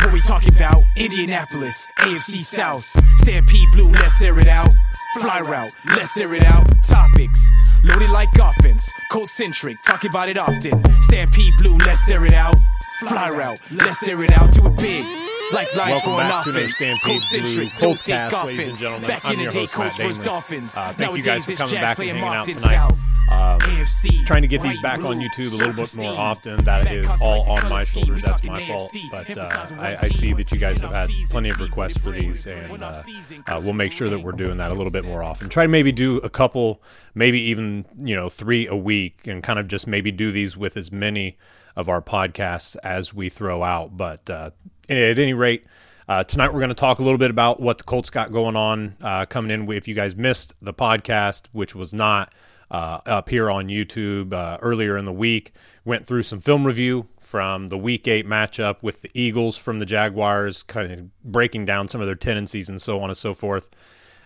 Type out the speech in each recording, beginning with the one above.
What we talking about? Indianapolis, AFC South. Stampede Blue, let's air it out. Fly route, let's air it out. Topics. Loaded like offense, cold centric, talking about it often. Stampede Blue, let's air it out. Fly route, let's air it out. Do it big. Like lights Welcome for back to another. Stampede Blue centric, Colts don't take cast, ladies and gentlemen. Back I'm your host, Matt Colts Damon. Dolphins. Uh, thank you guys for coming back and hanging out tonight. Um, trying to get these back on YouTube a little bit more often. That is all on my shoulders. That's my fault. But uh, I, I see that you guys have had plenty of requests for these, and uh, uh, we'll make sure that we're doing that a little bit more often. Try to maybe do a couple, maybe even you know three a week, and kind of just maybe do these with as many of our podcasts as we throw out. But uh, at any rate. Uh, tonight we're going to talk a little bit about what the Colts got going on uh, coming in. If you guys missed the podcast, which was not uh, up here on YouTube uh, earlier in the week, went through some film review from the Week Eight matchup with the Eagles from the Jaguars, kind of breaking down some of their tendencies and so on and so forth.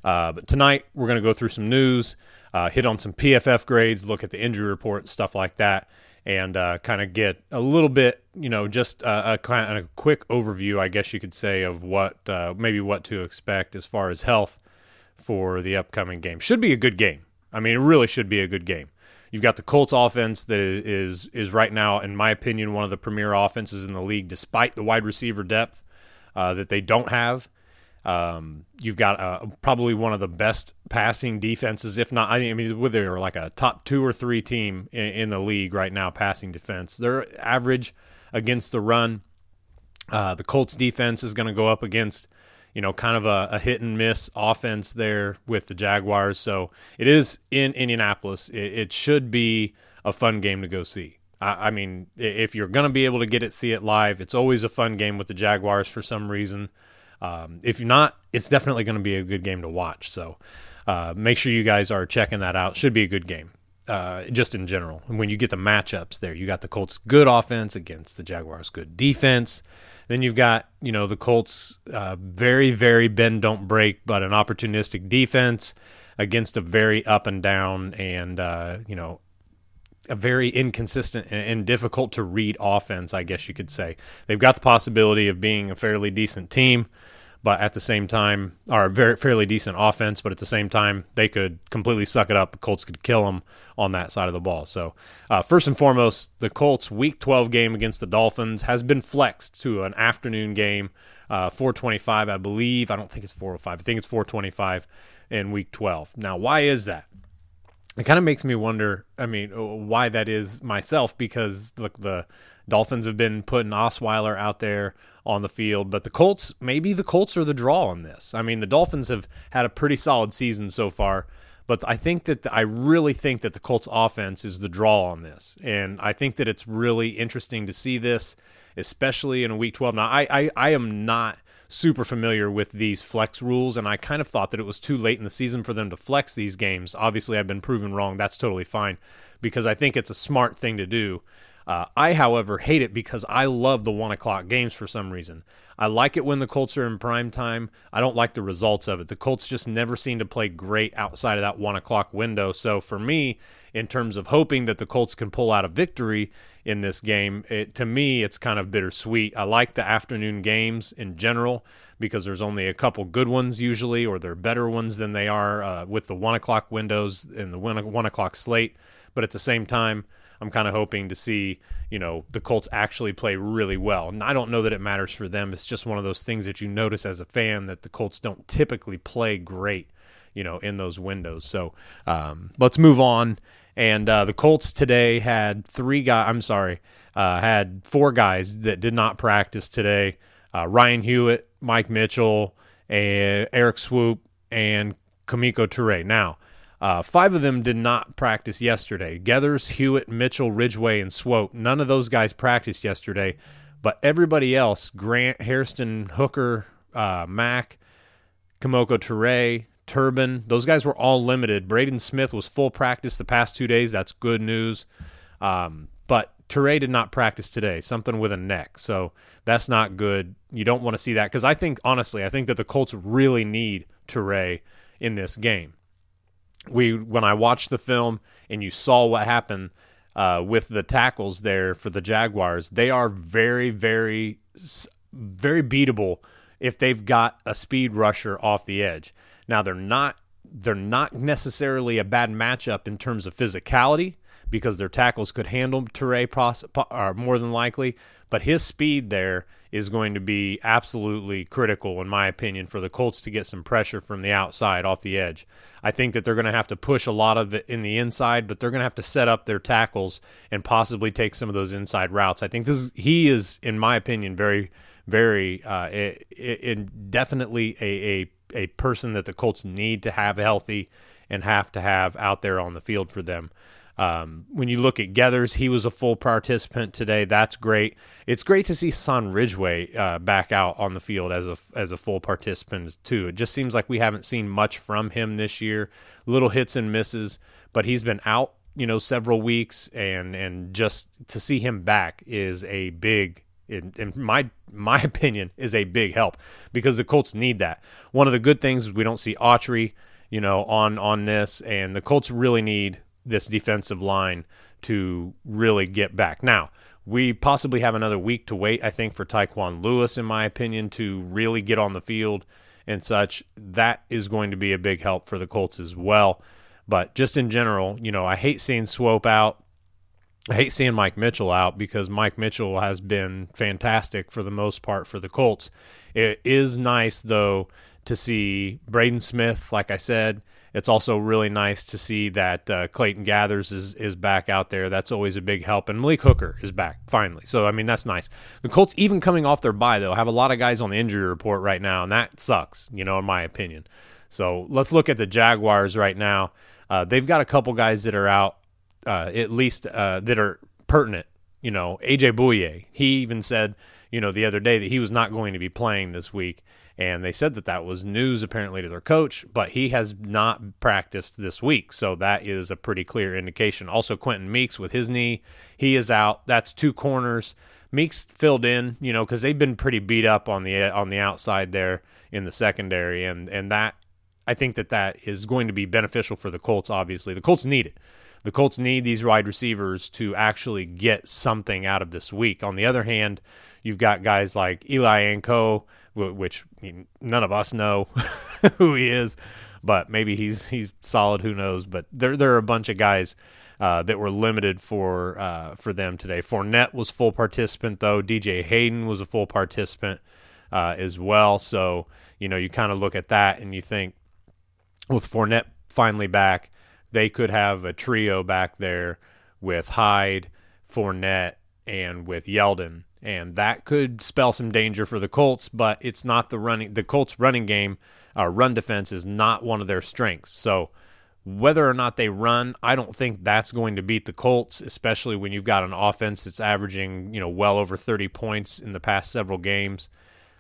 Uh, but tonight we're going to go through some news, uh, hit on some PFF grades, look at the injury report, stuff like that and uh, kind of get a little bit, you know, just a, kind of a quick overview, I guess you could say, of what uh, maybe what to expect as far as health for the upcoming game. Should be a good game. I mean, it really should be a good game. You've got the Colts offense that is is right now, in my opinion, one of the premier offenses in the league, despite the wide receiver depth uh, that they don't have. Um, you've got uh, probably one of the best passing defenses, if not, I mean, whether they're like a top two or three team in, in, the league right now, passing defense. They're average against the run. Uh, the Colts defense is going to go up against, you know, kind of a, a, hit and miss offense there with the Jaguars. So it is in Indianapolis. It, it should be a fun game to go see. I, I mean, if you're going to be able to get it, see it live, it's always a fun game with the Jaguars for some reason. Um, if you're not, it's definitely going to be a good game to watch. So uh, make sure you guys are checking that out. Should be a good game, uh, just in general. And when you get the matchups there, you got the Colts' good offense against the Jaguars' good defense. Then you've got you know the Colts' uh, very very bend don't break, but an opportunistic defense against a very up and down and uh, you know a very inconsistent and difficult to read offense, I guess you could say. They've got the possibility of being a fairly decent team, but at the same time, are a very fairly decent offense, but at the same time, they could completely suck it up. The Colts could kill them on that side of the ball. So, uh, first and foremost, the Colts' Week 12 game against the Dolphins has been flexed to an afternoon game, uh, 425, I believe. I don't think it's 405. I think it's 425 in Week 12. Now, why is that? It kind of makes me wonder. I mean, uh, why that is myself because look, the Dolphins have been putting Osweiler out there on the field, but the Colts maybe the Colts are the draw on this. I mean, the Dolphins have had a pretty solid season so far, but I think that the, I really think that the Colts offense is the draw on this, and I think that it's really interesting to see this, especially in a Week 12. Now, I I, I am not super familiar with these flex rules, and I kind of thought that it was too late in the season for them to flex these games. Obviously, I've been proven wrong. That's totally fine because I think it's a smart thing to do. Uh, I, however, hate it because I love the one o'clock games for some reason. I like it when the Colts are in prime time. I don't like the results of it. The Colts just never seem to play great outside of that one o'clock window. So for me, in terms of hoping that the Colts can pull out a victory in this game, it, to me, it's kind of bittersweet. I like the afternoon games in general because there's only a couple good ones usually, or they're better ones than they are uh, with the one o'clock windows and the one, one o'clock slate. But at the same time, I'm kind of hoping to see, you know, the Colts actually play really well. And I don't know that it matters for them. It's just one of those things that you notice as a fan that the Colts don't typically play great, you know, in those windows. So um, let's move on. And uh, the Colts today had three guys, I'm sorry, uh, had four guys that did not practice today uh, Ryan Hewitt, Mike Mitchell, and Erik Swoope, and Kemoko Turay. Now, uh, five of them did not practice yesterday. Geathers, Hewitt, Mitchell, Ridgeway, and Swoope. None of those guys practiced yesterday, but everybody else Grant, Hairston, Hooker, uh, Mack, Kemoko Turay, Turbin, those guys were all limited. Braden Smith was full practice the past two days. That's good news. Um, but Turay did not practice today, something with a neck. So that's not good. You don't want to see that because I think, honestly, I think that the Colts really need Turay in this game we when I watched the film and you saw what happened uh, with the tackles there for the Jaguars, they are very, very, very beatable if they've got a speed rusher off the edge. Now they're not they're not necessarily a bad matchup in terms of physicality because their tackles could handle Turay are more than likely, but his speed there is going to be absolutely critical, in my opinion, for the Colts to get some pressure from the outside off the edge. I think that they're going to have to push a lot of it in the inside, but they're going to have to set up their tackles and possibly take some of those inside routes. I think this is, he is, in my opinion, very, very, uh, it, it, definitely a, a a person that the Colts need to have healthy and have to have out there on the field for them. Um, when you look at Geathers, he was a full participant today. That's great. It's great to see Son Ridgeway uh, back out on the field as a as a full participant too. It just seems like we haven't seen much from him this year. Little hits and misses, but he's been out, you know, several weeks, and and just to see him back is a big in, in, my my opinion, is a big help because the Colts need that. One of the good things is we don't see Autry, you know, on on this, and the Colts really need this defensive line to really get back. Now, we possibly have another week to wait, I think, for Tyquan Lewis, in my opinion, to really get on the field and such. That is going to be a big help for the Colts as well. But just in general, you know, I hate seeing Swoope out. I hate seeing Mike Mitchell out because Mike Mitchell has been fantastic for the most part for the Colts. It is nice, though, to see Braden Smith, like I said, it's also really nice to see that uh, Clayton Geathers is, is back out there. That's always a big help. And Malik Hooker is back finally. So, I mean, that's nice. The Colts, even coming off their bye, though, have a lot of guys on the injury report right now, and that sucks, you know, in my opinion. So, let's look at the Jaguars right now. Uh, they've got a couple guys that are out, uh, at least uh, that are pertinent. You know, AJ Bouye, he even said, you know, the other day that he was not going to be playing this week and they said that that was news apparently to their coach, but he has not practiced this week, so that is a pretty clear indication. Also, Quenton Meeks with his knee, he is out. That's two corners. Meeks filled in, you know, because they've been pretty beat up on the on the outside there in the secondary, and and that I think that that is going to be beneficial for the Colts. Obviously, the Colts need it. The Colts need these wide receivers to actually get something out of this week. On the other hand, you've got guys like Eli Ankou which none of us know who he is, but maybe he's he's solid. Who knows? But there there are a bunch of guys uh, that were limited for uh, for them today. Fournette was full participant though. DJ Hayden was a full participant uh, as well. So you know you kind of look at that and you think with Fournette finally back, they could have a trio back there with Hyde, Fournette, and with Yeldon and that could spell some danger for the Colts. But it's not the running. The Colts' running game, uh, run defense, is not one of their strengths. So whether or not they run, I don't think that's going to beat the Colts, especially when you've got an offense that's averaging you know well over 30 points in the past several games.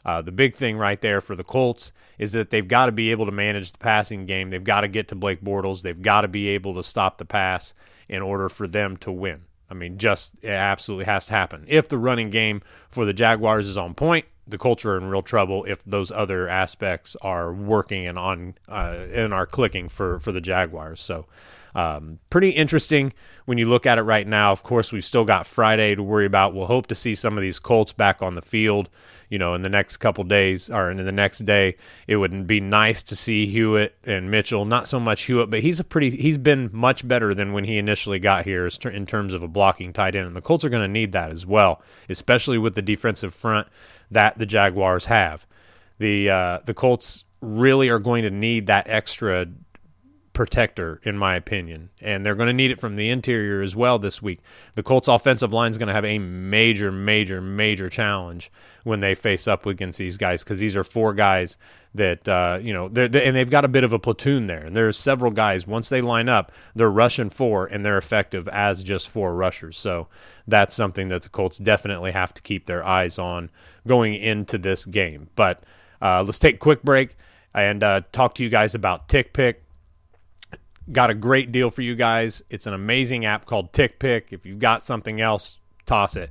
Uh, the big thing right there for the Colts is that they've got to be able to manage the passing game. They've got to get to Blake Bortles. They've got to be able to stop the pass in order for them to win. I mean, just it absolutely has to happen. If the running game for the Jaguars is on point, the Colts are in real trouble if those other aspects are working and on uh, and are clicking for for the Jaguars. So um, pretty interesting when you look at it right now. Of course, we've still got Friday to worry about. We'll hope to see some of these Colts back on the field, you know, in the next couple days or in the next day. It would be nice to see Hewitt and Mitchell. Not so much Hewitt, but he's a pretty. He's been much better than when he initially got here in terms of a blocking tight end, and the Colts are going to need that as well, especially with the defensive front that the Jaguars have. The uh, the Colts really are going to need that extra protector, in my opinion. And they're going to need it from the interior as well this week. The Colts' offensive line is going to have a major, major, major challenge when they face up against these guys because these are four guys that, uh, you know, they're, they're, and they've got a bit of a platoon there. And there's several guys, once they line up, they're rushing four and they're effective as just four rushers. So that's something that the Colts definitely have to keep their eyes on going into this game. But uh, let's take a quick break and uh, talk to you guys about TickPick got a great deal for you guys. It's an amazing app called TickPick. If you've got something else, toss it.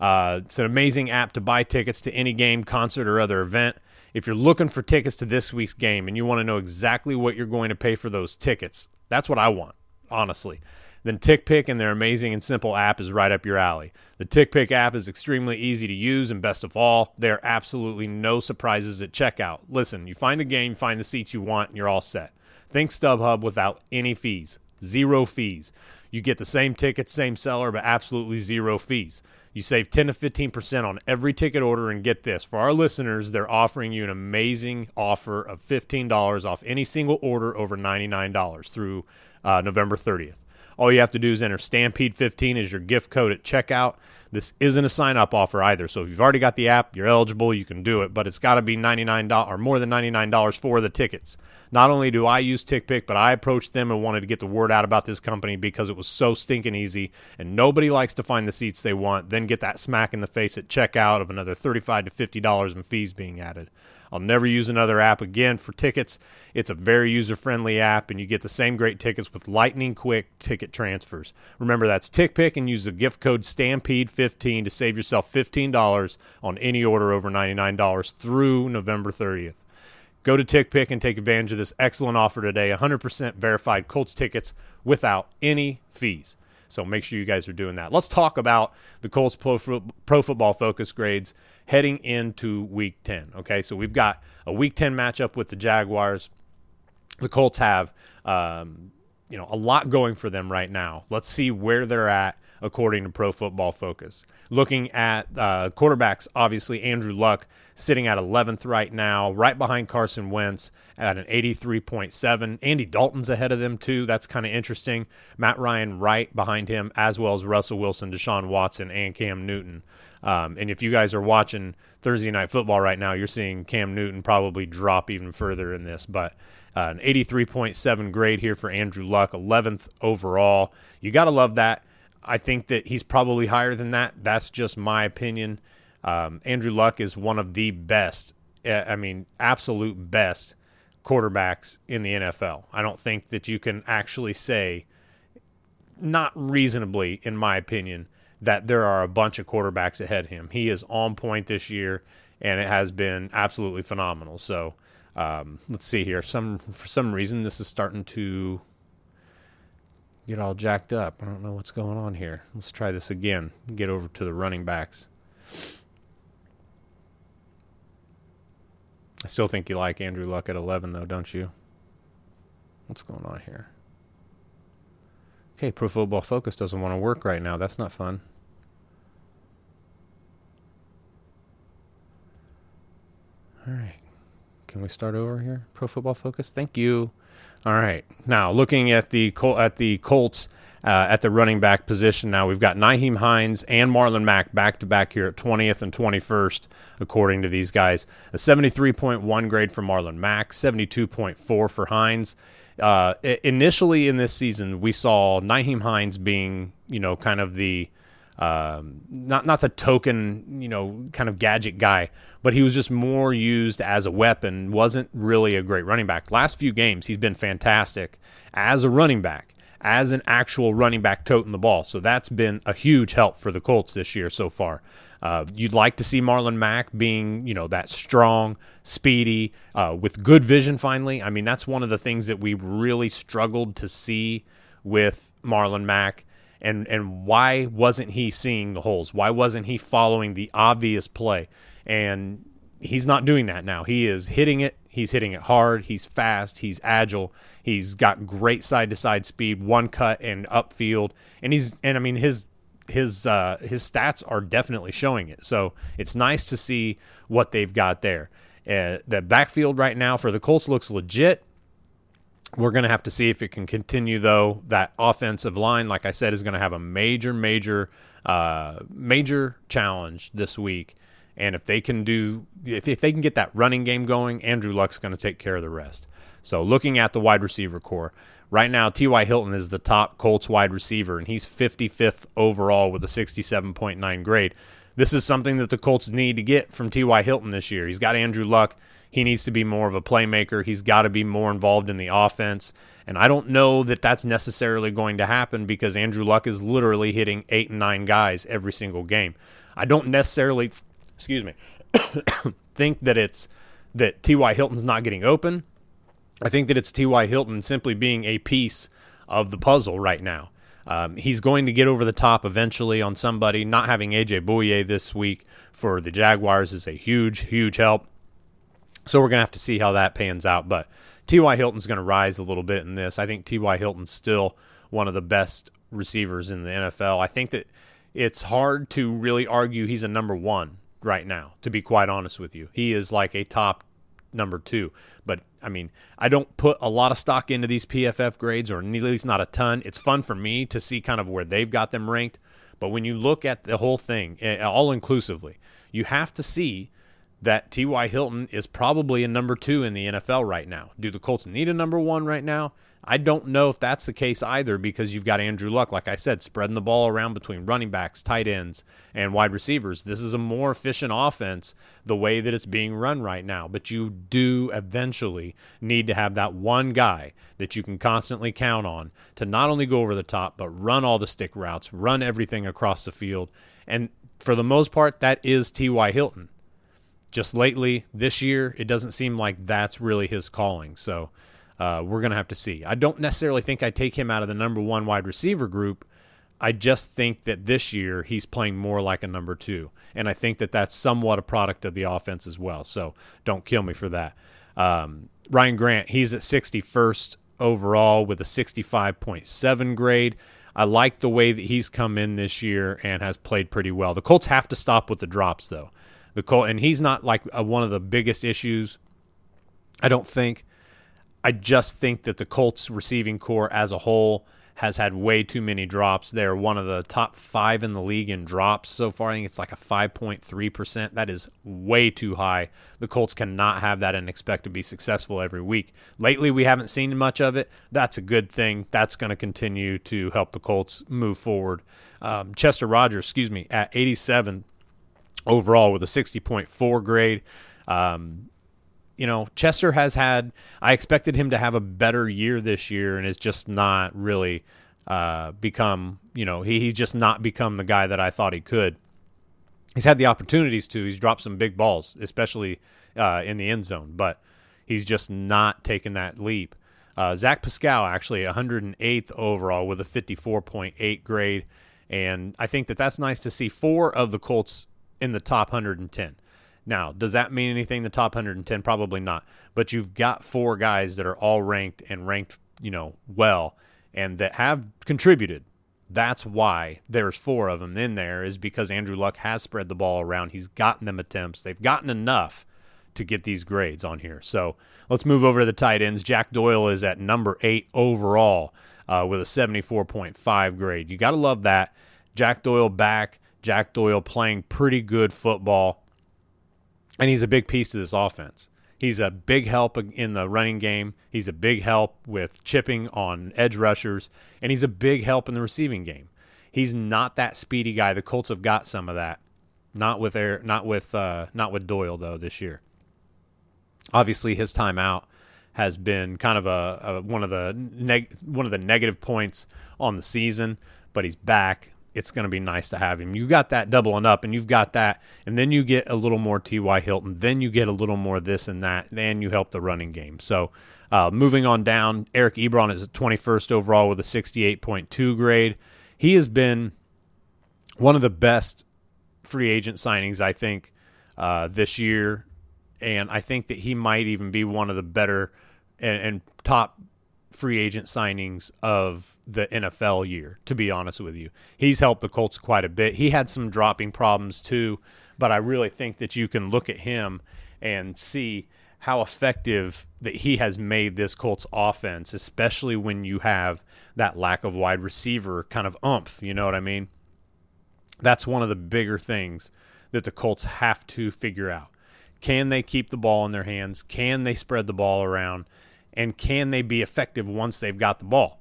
Uh, it's an amazing app to buy tickets to any game, concert, or other event. If you're looking for tickets to this week's game and you want to know exactly what you're going to pay for those tickets, that's what I want, honestly. Then TickPick and their amazing and simple app is right up your alley. The TickPick app is extremely easy to use, and best of all, there are absolutely no surprises at checkout. Listen, you find the game, find the seats you want, and you're all set. Think StubHub without any fees, zero fees. You get the same ticket, same seller, but absolutely zero fees. You save 10 to 15% on every ticket order. And get this for our listeners, they're offering you an amazing offer of $15 off any single order over $99 through uh, November 30th. All you have to do is enter Stampede15 as your gift code at checkout. This isn't a sign up offer either. So if you've already got the app, you're eligible, you can do it, but it's got to be $99 or more than $99 for the tickets. Not only do I use TickPick, but I approached them and wanted to get the word out about this company because it was so stinking easy and nobody likes to find the seats they want, then get that smack in the face at checkout of another 35 to $50 in fees being added. I'll never use another app again for tickets. It's a very user friendly app, and you get the same great tickets with lightning quick ticket transfers. Remember, that's TickPick and use the gift code Stampede15 to save yourself $15 on any order over $99 through November 30th. Go to TickPick and take advantage of this excellent offer today 100% verified Colts tickets without any fees. So make sure you guys are doing that. Let's talk about the Colts Pro, Pro Football Focus grades heading into Week 10. Okay, so we've got a Week 10 matchup with the Jaguars. The Colts have, um, you know, a lot going for them right now. Let's see where they're at according to Pro Football Focus. Looking at uh, quarterbacks, obviously Andrew Luck sitting at 11th right now, right behind Carson Wentz at an 83.7. Andy Dalton's ahead of them too. That's kind of interesting. Matt Ryan right behind him, as well as Russell Wilson, Deshaun Watson, and Cam Newton. Um, and if you guys are watching Thursday Night Football right now, you're seeing Cam Newton probably drop even further in this. But uh, an 83.7 grade here for Andrew Luck, 11th overall. You got to love that. I think that he's probably higher than that. That's just my opinion. Um, Andrew Luck is one of the best, eh, I mean, absolute best quarterbacks in the NFL. I don't think that you can actually say, not reasonably, in my opinion, that there are a bunch of quarterbacks ahead him. He is on point this year, and it has been absolutely phenomenal. So um, let's see here. Some for some reason this is starting to get all jacked up. I don't know what's going on here. Let's try this again. Get over to the running backs. I still think you like Andrew Luck at 11, though, don't you? What's going on here? Okay, Pro Football Focus doesn't want to work right now. That's not fun. All right. Can we start over here? Pro Football Focus. Thank you. All right. Now looking at the Col- at the Colts uh, at the running back position. Now we've got Nyheim Hines and Marlon Mack back to back here at 20th and 21st, according to these guys. A 73.1 grade for Marlon Mack, 72.4 for Hines. Uh, initially in this season, we saw Nyheim Hines being, you know, kind of the um, not not the token, you know, kind of gadget guy, but he was just more used as a weapon. wasn't really a great running back. Last few games, he's been fantastic as a running back. as an actual running back toting the ball. So that's been a huge help for the Colts this year so far. Uh, you'd like to see Marlon Mack being, you know, that strong, speedy, uh, with good vision finally. I mean, that's one of the things that we really struggled to see with Marlon Mack. And, and why wasn't he seeing the holes? Why wasn't he following the obvious play? And he's not doing that now. He is hitting it. He's hitting it hard. He's fast. He's agile. He's got great side to side speed, one cut and upfield. And he's and I mean his his uh, his stats are definitely showing it. So it's nice to see what they've got there. Uh, the backfield right now for the Colts looks legit. We're going to have to see if it can continue, though. That offensive line, like I said, is going to have a major, major, uh, major challenge this week. And if they can do, if, if they can get that running game going, Andrew Luck's going to take care of the rest. So looking at the wide receiver corps, right now T.Y. Hilton is the top Colts wide receiver, and he's 55th overall with a 67.9 grade. This is something that the Colts need to get from T.Y. Hilton this year. He's got Andrew Luck. He needs to be more of a playmaker. He's got to be more involved in the offense. And I don't know that that's necessarily going to happen because Andrew Luck is literally hitting eight and nine guys every single game. I don't necessarily, excuse me, think that it's that T.Y. Hilton's not getting open. I think that it's T.Y. Hilton simply being a piece of the puzzle right now. Um, he's going to get over the top eventually on somebody. Not having AJ Bouye this week for the Jaguars is a huge, huge help. So we're going to have to see how that pans out. But T.Y. Hilton's going to rise a little bit in this. I think T.Y. Hilton's still one of the best receivers in the NFL. I think that it's hard to really argue he's a number one right now, to be quite honest with you. He is like a top number two. But I mean, I don't put a lot of stock into these PFF grades, or at least not a ton. It's fun for me to see kind of where they've got them ranked. But when you look at the whole thing, all inclusively, you have to see that T.Y. Hilton is probably a number two in the NFL right now. Do the Colts need a number one right now? I don't know if that's the case either because you've got Andrew Luck, like I said, spreading the ball around between running backs, tight ends, and wide receivers. This is a more efficient offense the way that it's being run right now. But you do eventually need to have that one guy that you can constantly count on to not only go over the top, but run all the stick routes, run everything across the field. And for the most part, that is T.Y. Hilton. Just lately, this year, it doesn't seem like that's really his calling. So, uh, we're going to have to see. I don't necessarily think I take him out of the number one wide receiver group. I just think that this year he's playing more like a number two. And I think that that's somewhat a product of the offense as well. So don't kill me for that. Um, Ryan Grant, he's at 61st overall with a 65.7 grade. I like the way that he's come in this year and has played pretty well. The Colts have to stop with the drops, though. The Colt, and he's not like a, one of the biggest issues, I don't think. I just think that the Colts receiving corps as a whole has had way too many drops. They're one of the top five in the league in drops so far. I think it's like a 5.3%. That is way too high. The Colts cannot have that and expect to be successful every week. Lately, we haven't seen much of it. That's a good thing. That's going to continue to help the Colts move forward. Um, Chester Rogers, excuse me, at 87 overall with a 60.4 grade. Um, you know, Chester has had. I expected him to have a better year this year, and it's just not really uh, become. You know, he, he's just not become the guy that I thought he could. He's had the opportunities to. He's dropped some big balls, especially uh, in the end zone, but he's just not taken that leap. Uh, Zach Pascal actually 108th overall with a 54.8 grade, and I think that that's nice to see. Four of the Colts in the top 110. Now, does that mean anything? The top 110, probably not. But you've got four guys that are all ranked and ranked, you know, well, and that have contributed. That's why there's four of them in there, is because Andrew Luck has spread the ball around. He's gotten them attempts. They've gotten enough to get these grades on here. So let's move over to the tight ends. Jack Doyle is at number eight overall uh, with a 74.5 grade. You got to love that. Jack Doyle back. Jack Doyle playing pretty good football and he's a big piece to this offense. He's a big help in the running game. He's a big help with chipping on edge rushers, and he's a big help in the receiving game. He's not that speedy guy. The Colts have got some of that. Not with Air, not with uh, not with Doyle though this year. Obviously, his time out has been kind of a, a one of the neg- one of the negative points on the season, but he's back. It's going to be nice to have him. You got that doubling up, and you've got that, and then you get a little more T.Y. Hilton, then you get a little more this and that, then you help the running game. So, uh, moving on down, Eric Ebron is 21st overall with a 68.2 grade. He has been one of the best free agent signings, I think, uh, this year and I think that he might even be one of the better and, and, top free agent signings of the NFL year. To be honest with you, he's helped the Colts quite a bit. He had some dropping problems too, but I really think that you can look at him and see how effective that he has made this Colts offense, especially when you have that lack of wide receiver kind of umph. You know what I mean? That's one of the bigger things that the Colts have to figure out. Can they keep the ball in their hands? Can they spread the ball around? And can they be effective once they've got the ball?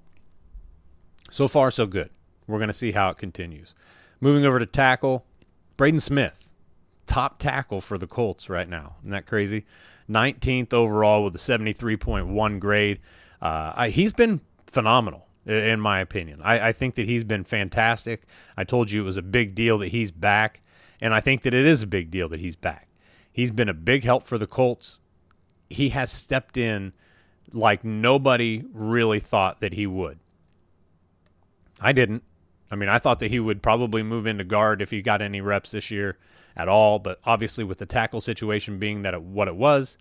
So far, so good. We're going to see how it continues. Moving over to tackle, Braden Smith, top tackle for the Colts right now. Isn't that crazy? 19th overall with a 73.1 grade. Uh, I, he's been phenomenal, in my opinion. I, I think that he's been fantastic. I told you it was a big deal that he's back, and I think that it is a big deal that he's back. He's been a big help for the Colts. He has stepped in like nobody really thought that he would. I didn't. I mean, I thought that he would probably move into guard if he got any reps this year at all, but obviously with the tackle situation being that it, what it was,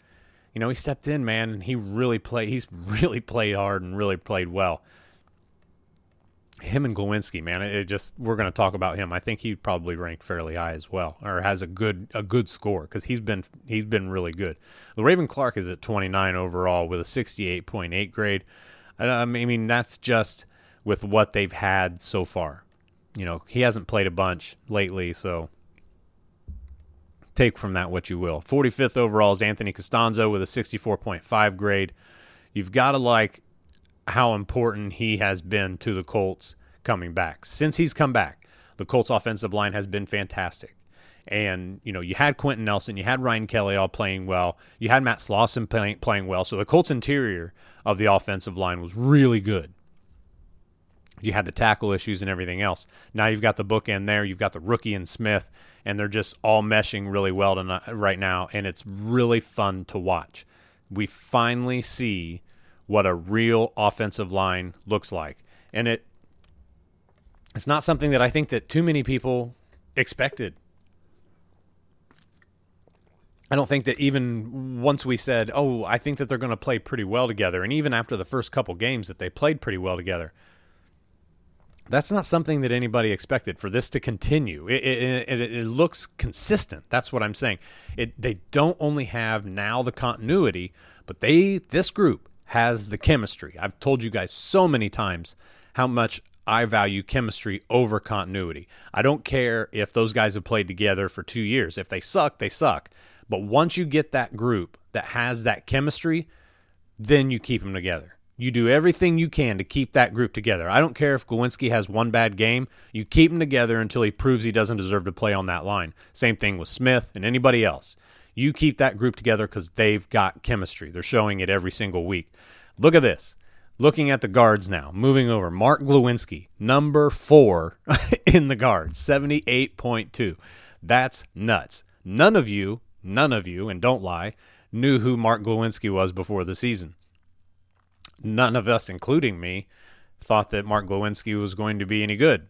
you know, he stepped in, man, and he really played he's really played hard and really played well him and Glowinski, man, it, just we're going to talk about him. I think he probably ranked fairly high as well, or has a good a good score because he's been he's been really good. Le'Raven Clark is at 29 overall with a 68.8 grade. I mean, that's just with what they've had so far. You know, he hasn't played a bunch lately, so take from that what you will. 45th overall is Anthony Castonzo with a 64.5 grade. You've got to like how important he has been to the Colts coming back. Since he's come back, the Colts offensive line has been fantastic. And, you know, you had Quenton Nelson, you had Ryan Kelly all playing well, you had Matt Slauson playing, playing well. So the Colts interior of the offensive line was really good. You had the tackle issues and everything else. Now you've got the bookend there, you've got the rookie and Smith, and they're just all meshing really well tonight, right now. And it's really fun to watch. We finally see what a real offensive line looks like. And it it's not something that I think that too many people expected. I don't think that even once we said, "Oh, I think that they're going to play pretty well together," and even after the first couple games that they played pretty well together, that's not something that anybody expected for this to continue. It, it, it, it, looks consistent. That's what I'm saying. They don't only have now the continuity, but they this group has the chemistry. I've told you guys so many times how much I value chemistry over continuity. I don't care if those guys have played together for two years. If they suck, they suck. But once you get that group that has that chemistry, then you keep them together. You do everything you can to keep that group together. I don't care if Glowinski has one bad game. You keep him together until he proves he doesn't deserve to play on that line. Same thing with Smith and anybody else. You keep that group together because they've got chemistry. They're showing it every single week. Look at this. Looking at the guards now, moving over. Mark Glowinski, number four in the guards, 78.2. That's nuts. None of you, none of you, and don't lie, knew who Mark Glowinski was before the season. None of us, including me, thought that Mark Glowinski was going to be any good.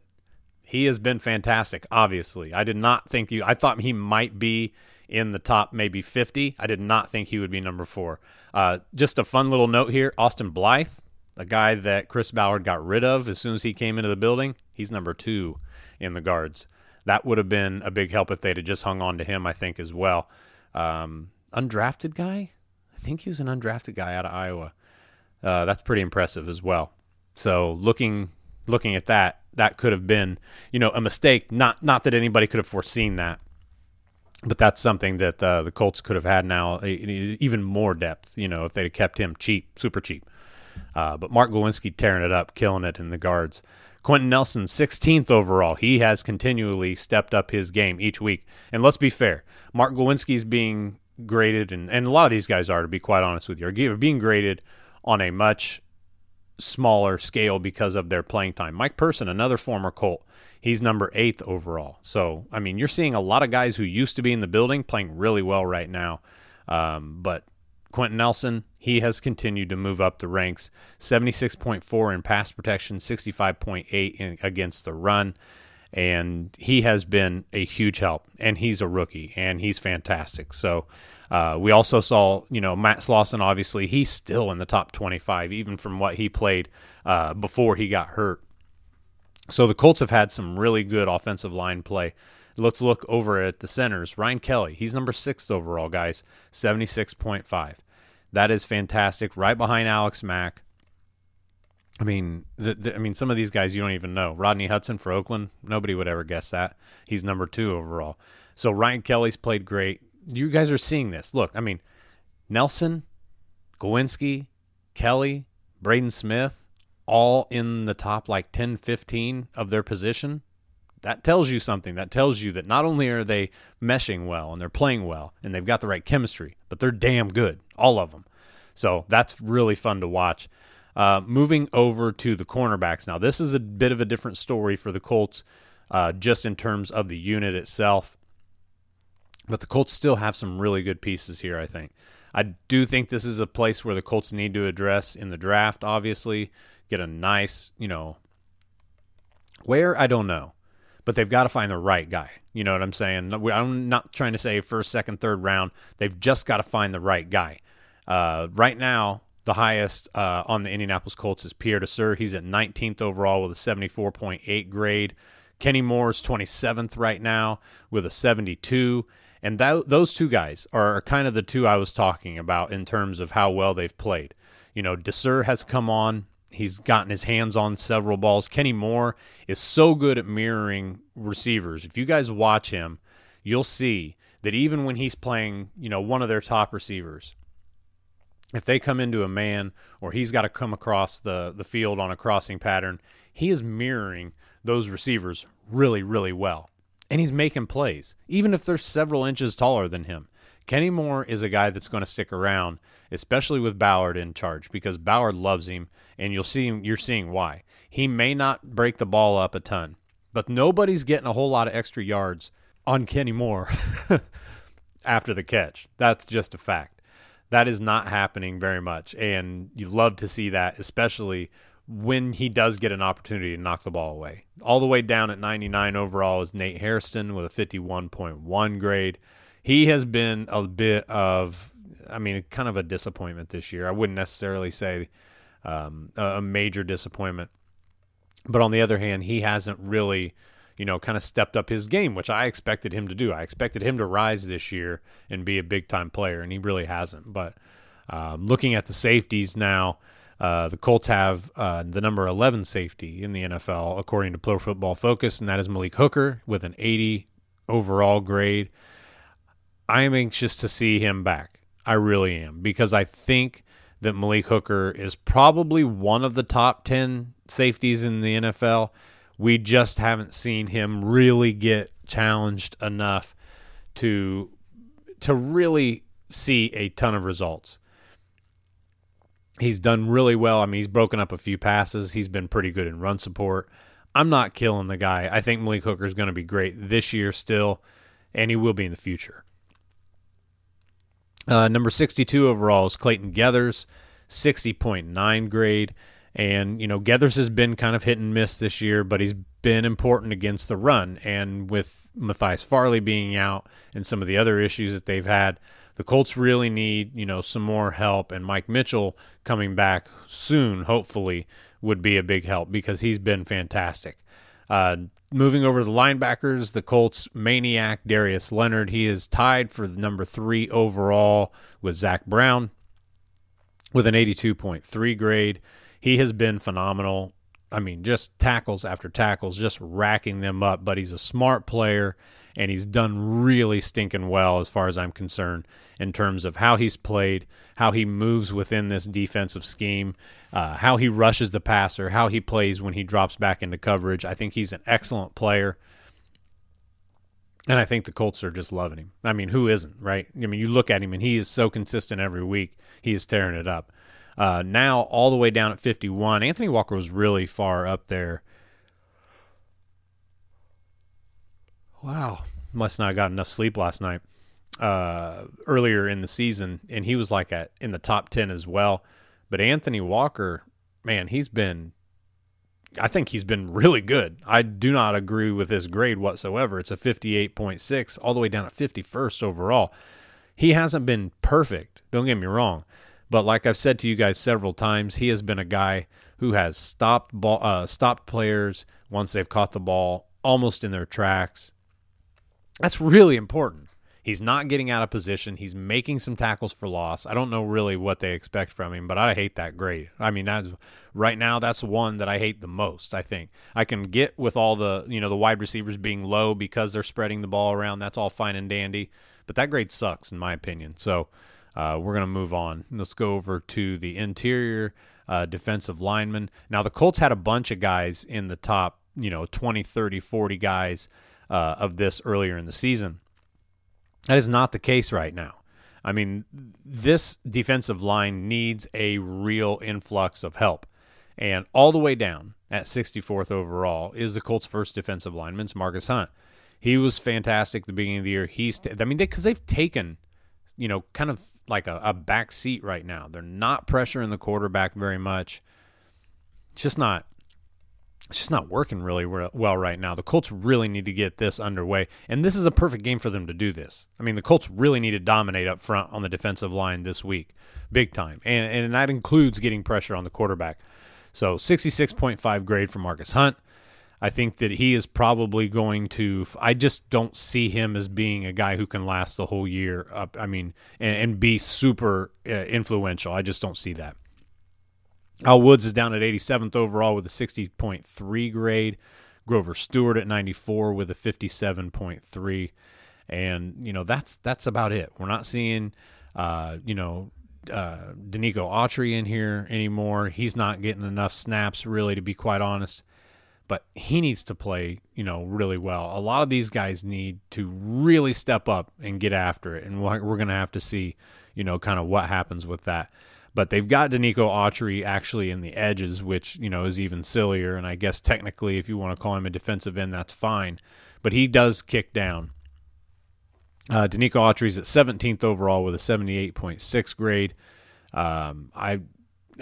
He has been fantastic, obviously. I did not think you, I thought he might be in the top maybe 50. I did not think he would be number four. Uh, just a fun little note here Austin Blythe, a guy that Chris Ballard got rid of as soon as he came into the building, he's number two in the guards. That would have been a big help if they'd have just hung on to him, I think, as well. Um, undrafted guy? I think he was an undrafted guy out of Iowa. Uh, that's pretty impressive as well. So looking looking at that, that could have been, you know, a mistake. Not not that anybody could have foreseen that, but that's something that uh, the Colts could have had now, even more depth. You know, if they'd have kept him cheap, super cheap. Uh, but Mark Glowinski tearing it up, killing it in the guards. Quenton Nelson, 16th overall. He has continually stepped up his game each week. And let's be fair, Mark Glowinski's being graded, and, and a lot of these guys are, to be quite honest with you, are being graded on a much smaller scale because of their playing time. Mike Person, another former Colt, he's number eighth overall. So, I mean, you're seeing a lot of guys who used to be in the building playing really well right now. Um, but Quenton Nelson, he has continued to move up the ranks 76.4 in pass protection, 65.8 in, against the run. And he has been a huge help. And he's a rookie, and he's fantastic. So, uh, we also saw, you know, Matt Slauson, obviously, he's still in the top 25, even from what he played uh, before he got hurt. So the Colts have had some really good offensive line play. Let's look over at the centers. Ryan Kelly, he's number six overall, guys, 76.5. That is fantastic. Right behind Alex Mack. I mean, the, the, I mean, some of these guys you don't even know. Rodney Hudson for Oakland, nobody would ever guess that. He's number two overall. So Ryan Kelly's played great you guys are seeing this. Look, I mean, Nelson, Glowinski, Kelly, Braden Smith, all in the top like 10, 15 of their position. That tells you something. That tells you that not only are they meshing well and they're playing well and they've got the right chemistry, but they're damn good, all of them. So that's really fun to watch. Uh, moving over to the cornerbacks now, this is a bit of a different story for the Colts, uh, just in terms of the unit itself. But the Colts still have some really good pieces here, I think. I do think this is a place where the Colts need to address in the draft, obviously. Get a nice, you know, where? I don't know. But they've got to find the right guy. You know what I'm saying? I'm not trying to say first, second, third round. They've just got to find the right guy. Uh, right now, the highest uh, on the Indianapolis Colts is Pierre Desir. He's at 19th overall with a 74.8 grade. Kenny Moore's 27th right now with a 72. And that, those two guys are kind of the two I was talking about in terms of how well they've played. You know, Desir has come on. He's gotten his hands on several balls. Kenny Moore is so good at mirroring receivers. If you guys watch him, you'll see that even when he's playing, you know, one of their top receivers, if they come into a man or he's got to come across the, the field on a crossing pattern, he is mirroring those receivers really, really well and he's making plays, even if they're several inches taller than him. Kenny Moore is a guy that's going to stick around, especially with Ballard in charge, because Ballard loves him, and you'll see you're seeing why. He may not break the ball up a ton, but nobody's getting a whole lot of extra yards on Kenny Moore after the catch. That's just a fact. That is not happening very much, and you love to see that, especially when he does get an opportunity to knock the ball away. All the way down at 99 overall is Nate Hairston with a 51.1 grade. He has been a bit of, I mean, kind of a disappointment this year. I wouldn't necessarily say um, a major disappointment. But on the other hand, he hasn't really, you know, kind of stepped up his game, which I expected him to do. I expected him to rise this year and be a big time player, and he really hasn't. But um, looking at the safeties now, uh, the Colts have uh, the number 11 safety in the NFL, according to Pro Football Focus, and that is Malik Hooker with an 80 overall grade. I am anxious to see him back. I really am, because I think that Malik Hooker is probably one of the top 10 safeties in the NFL. We just haven't seen him really get challenged enough to to really see a ton of results he's done really well. I mean, he's broken up a few passes. He's been pretty good in run support. I'm not killing the guy. I think Malik Hooker is going to be great this year still, and he will be in the future. Uh, number 62 overall is Clayton Geathers, 60.9 grade. And, you know, Geathers has been kind of hit and miss this year, but he's been important against the run. And with Matthias Farley being out and some of the other issues that they've had, the Colts really need, you know, some more help, and Mike Mitchell coming back soon, hopefully, would be a big help because he's been fantastic. Uh, moving over to the linebackers, the Colts maniac Darius Leonard, he is tied for the number three overall with Zach Brown with an 82.3 grade. He has been phenomenal. I mean, just tackles after tackles, just racking them up. But he's a smart player and he's done really stinking well as far as I'm concerned in terms of how he's played, how he moves within this defensive scheme, uh, how he rushes the passer, how he plays when he drops back into coverage. I think he's an excellent player. And I think the Colts are just loving him. I mean, who isn't, right? I mean, you look at him and he is so consistent every week. He is tearing it up. Uh, now, all the way down at 51, Anthony Walker was really far up there. Wow. Must not have got enough sleep last night. Uh, earlier in the season, and he was like at in the top 10 as well. But Anthony Walker, man, he's been I think he's been really good. I do not agree with this grade whatsoever. It's a 58.6 all the way down at 51st overall. He hasn't been perfect, don't get me wrong, but like I've said to you guys several times, he has been a guy who has stopped ball uh, stopped players once they've caught the ball almost in their tracks. That's really important. He's not getting out of position. He's making some tackles for loss. I don't know really what they expect from him, but I hate that grade. I mean, that's right now that's the one that I hate the most. I think I can get with all the you know the wide receivers being low because they're spreading the ball around. That's all fine and dandy, but that grade sucks in my opinion. So uh, we're gonna move on. Let's go over to the interior uh, defensive lineman. Now the Colts had a bunch of guys in the top, you know, 20, 30, 40 guys uh, of this earlier in the season. That is not the case right now. I mean, this defensive line needs a real influx of help. And all the way down at 64th overall is the Colts' first defensive lineman, Margus Hunt. He was fantastic at the beginning of the year. He's, t- I mean, because they, have taken, you know, kind of like a, a back seat right now. They're not pressuring the quarterback very much. It's just not it's just not working really well right now. The Colts really need to get this underway, and this is a perfect game for them to do this. I mean, the Colts really need to dominate up front on the defensive line this week, big time, and and that includes getting pressure on the quarterback. So, 66.5 grade for Margus Hunt. I think that he is probably going to. I just don't see him as being a guy who can last the whole year. Up, I mean, and, and be super uh, influential. I just don't see that. Al Woods is down at 87th overall with a 60.3 grade. Grover Stewart at 94 with a 57.3, and you know that's that's about it. We're not seeing, uh, you know, uh, Denico Autry in here anymore. He's not getting enough snaps really, to be quite honest. But he needs to play, you know, really well. A lot of these guys need to really step up and get after it, and we're going to have to see, you know, kind of what happens with that. But they've got Denico Autry actually in the edges, which, you know, is even sillier. And I guess technically, if you want to call him a defensive end, that's fine. But he does kick down. Uh, Denico Autry's at 17th overall with a 78.6 grade. Um, I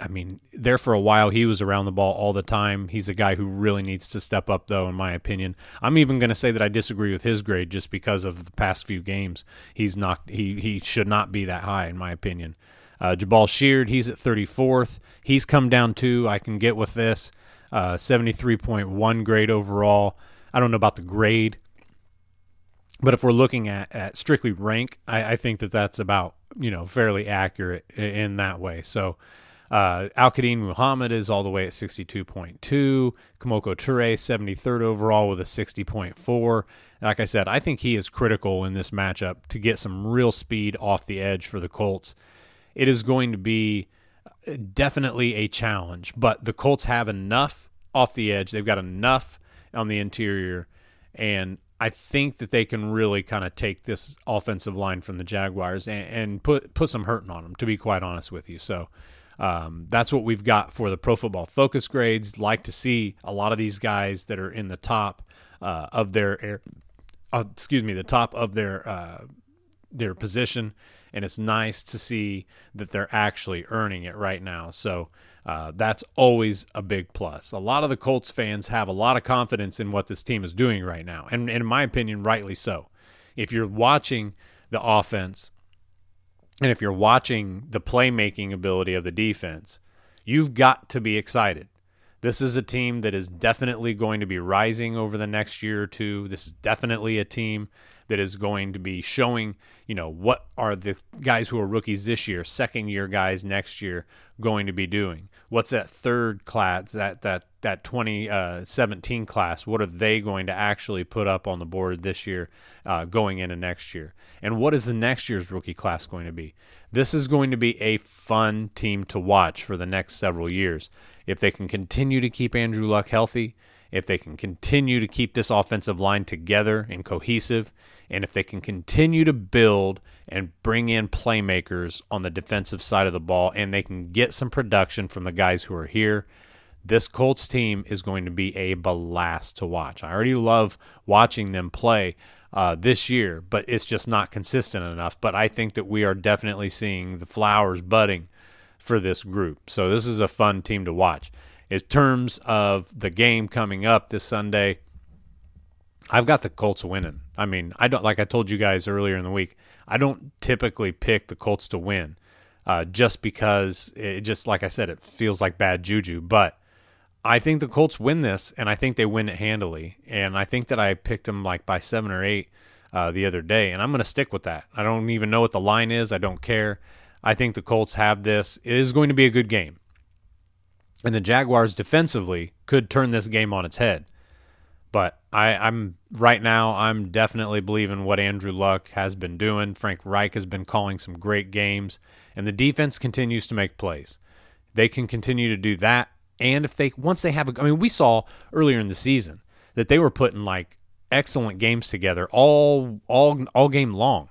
I mean, there for a while, he was around the ball all the time. He's a guy who really needs to step up, though, in my opinion. I'm even going to say that I disagree with his grade just because of the past few games. He's not he he should not be that high, in my opinion. Uh, Jabaal Sheard, he's at 34th. He's come down too. I can get with this. Uh, 73.1 grade overall. I don't know about the grade, but if we're looking at, at strictly rank, I, I think that that's about you know fairly accurate in that way. So uh, Al Quadin Muhammad is all the way at 62.2. Kemoko Turay, 73rd overall with a 60.4. Like I said, I think he is critical in this matchup to get some real speed off the edge for the Colts it is going to be uh, definitely a challenge. But the Colts have enough off the edge. They've got enough on the interior. And I think that they can really kind of take this offensive line from the Jaguars and, and, put put some hurting on them, to be quite honest with you. So um, that's what we've got for the Pro Football Focus grades. Like to see a lot of these guys that are in the top uh, of their, uh, excuse me, the top of their uh, their position and it's nice to see that they're actually earning it right now. So uh, that's always a big plus. A lot of the Colts fans have a lot of confidence in what this team is doing right now, and, and in my opinion, rightly so. If you're watching the offense, and if you're watching the playmaking ability of the defense, you've got to be excited. This is a team that is definitely going to be rising over the next year or two. This is definitely a team that is going to be showing, you know, what are the guys who are rookies this year, second year guys next year going to be doing? What's that third class, that that that 2017 uh, class? What are they going to actually put up on the board this year, uh, going into next year? And what is the next year's rookie class going to be? This is going to be a fun team to watch for the next several years. If they can continue to keep Andrew Luck healthy, if they can continue to keep this offensive line together and cohesive, and if they can continue to build and bring in playmakers on the defensive side of the ball, and they can get some production from the guys who are here, this Colts team is going to be a blast to watch. I already love watching them play uh, this year, but it's just not consistent enough. But I think that we are definitely seeing the flowers budding for this group. So this is a fun team to watch. In terms of the game coming up this Sunday, I've got the Colts winning. I mean, I don't like I told you guys earlier in the week. I don't typically pick the Colts to win, uh, just because it just like I said, it feels like bad juju. But I think the Colts win this, and I think they win it handily. And I think that I picked them like by seven or eight uh, the other day, and I'm going to stick with that. I don't even know what the line is. I don't care. I think the Colts have this. It is going to be a good game. And the Jaguars defensively could turn this game on its head. But I, I'm right now, I'm definitely believing what Andrew Luck has been doing. Frank Reich has been calling some great games, and the defense continues to make plays. They can continue to do that. And if they once they have a I mean, we saw earlier in the season that they were putting like excellent games together all all all game long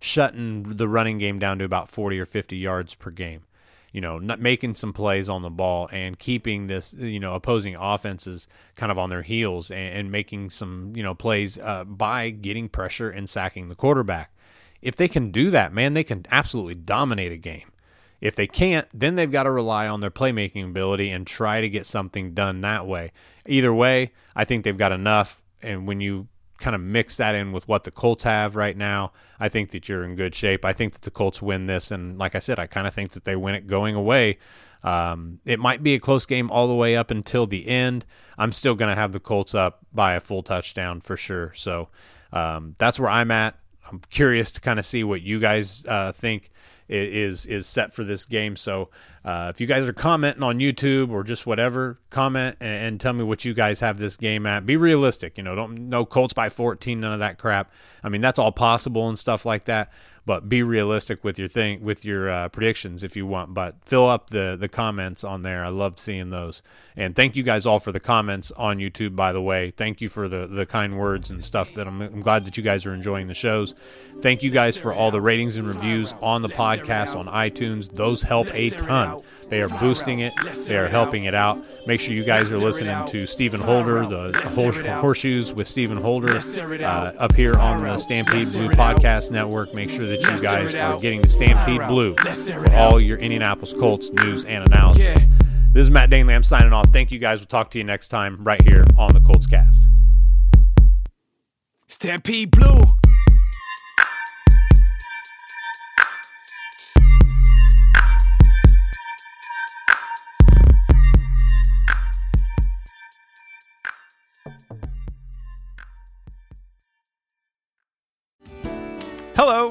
shutting the running game down to about 40 or 50 yards per game. You know, not making some plays on the ball and keeping this, you know, opposing offenses kind of on their heels and, and making some, you know, plays uh, by getting pressure and sacking the quarterback. If they can do that, man, they can absolutely dominate a game. If they can't, then they've got to rely on their playmaking ability and try to get something done that way. Either way, I think they've got enough. And when you kind of mix that in with what the Colts have right now, I think that you're in good shape. I think that the Colts win this, and like I said, I kind of think that they win it going away. Um, it might be a close game all the way up until the end. I'm still going to have the Colts up by a full touchdown for sure. So um, that's where I'm at. I'm curious to kind of see what you guys uh, think is is set for this game. So uh, if you guys are commenting on YouTube or just whatever, comment and, and, tell me what you guys have this game at. Be realistic, you know. Don't no Colts by 14, none of that crap. I mean that's all possible and stuff like that but be realistic with your thing with your uh, predictions if you want. But fill up the the comments on there. I love seeing those. And thank you guys all for the comments on YouTube. By the way, thank you for the the kind words and stuff. That I'm, I'm glad that you guys are enjoying the shows. Thank you guys for all the ratings and reviews on the podcast on iTunes. Those help a ton. They are boosting it. They are helping it out. Make sure you guys are listening to Stephen Holder, the Horseshoes with Stephen Holder, uh, up here on the Stampede Blue Podcast Network. Make sure that you guys are getting the Stampede Blue for all your Indianapolis Colts news and analysis. This is Matt Danely. I'm signing off. Thank you guys. We'll talk to you next time right here on the Colts Cast. Stampede Blue. Hello,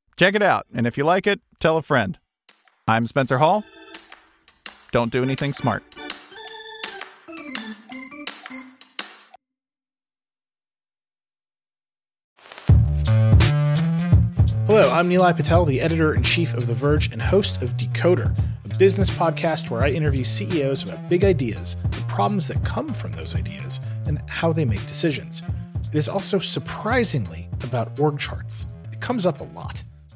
Check it out, and if you like it, tell a friend. I'm Spencer Hall. Don't do anything smart. Hello, I'm Nilay Patel, the editor in chief of The Verge and host of Decoder, a business podcast where I interview CEOs about big ideas, the problems that come from those ideas, and how they make decisions. It is also surprisingly about org charts. It comes up a lot.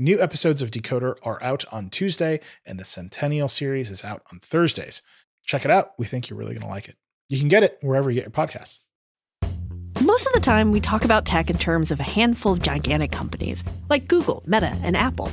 New episodes of Decoder are out on Tuesday, and the Centennial series is out on Thursdays. Check it out. We think you're really going to like it. You can get it wherever you get your podcasts. Most of the time, we talk about tech in terms of a handful of gigantic companies like Google, Meta, and Apple.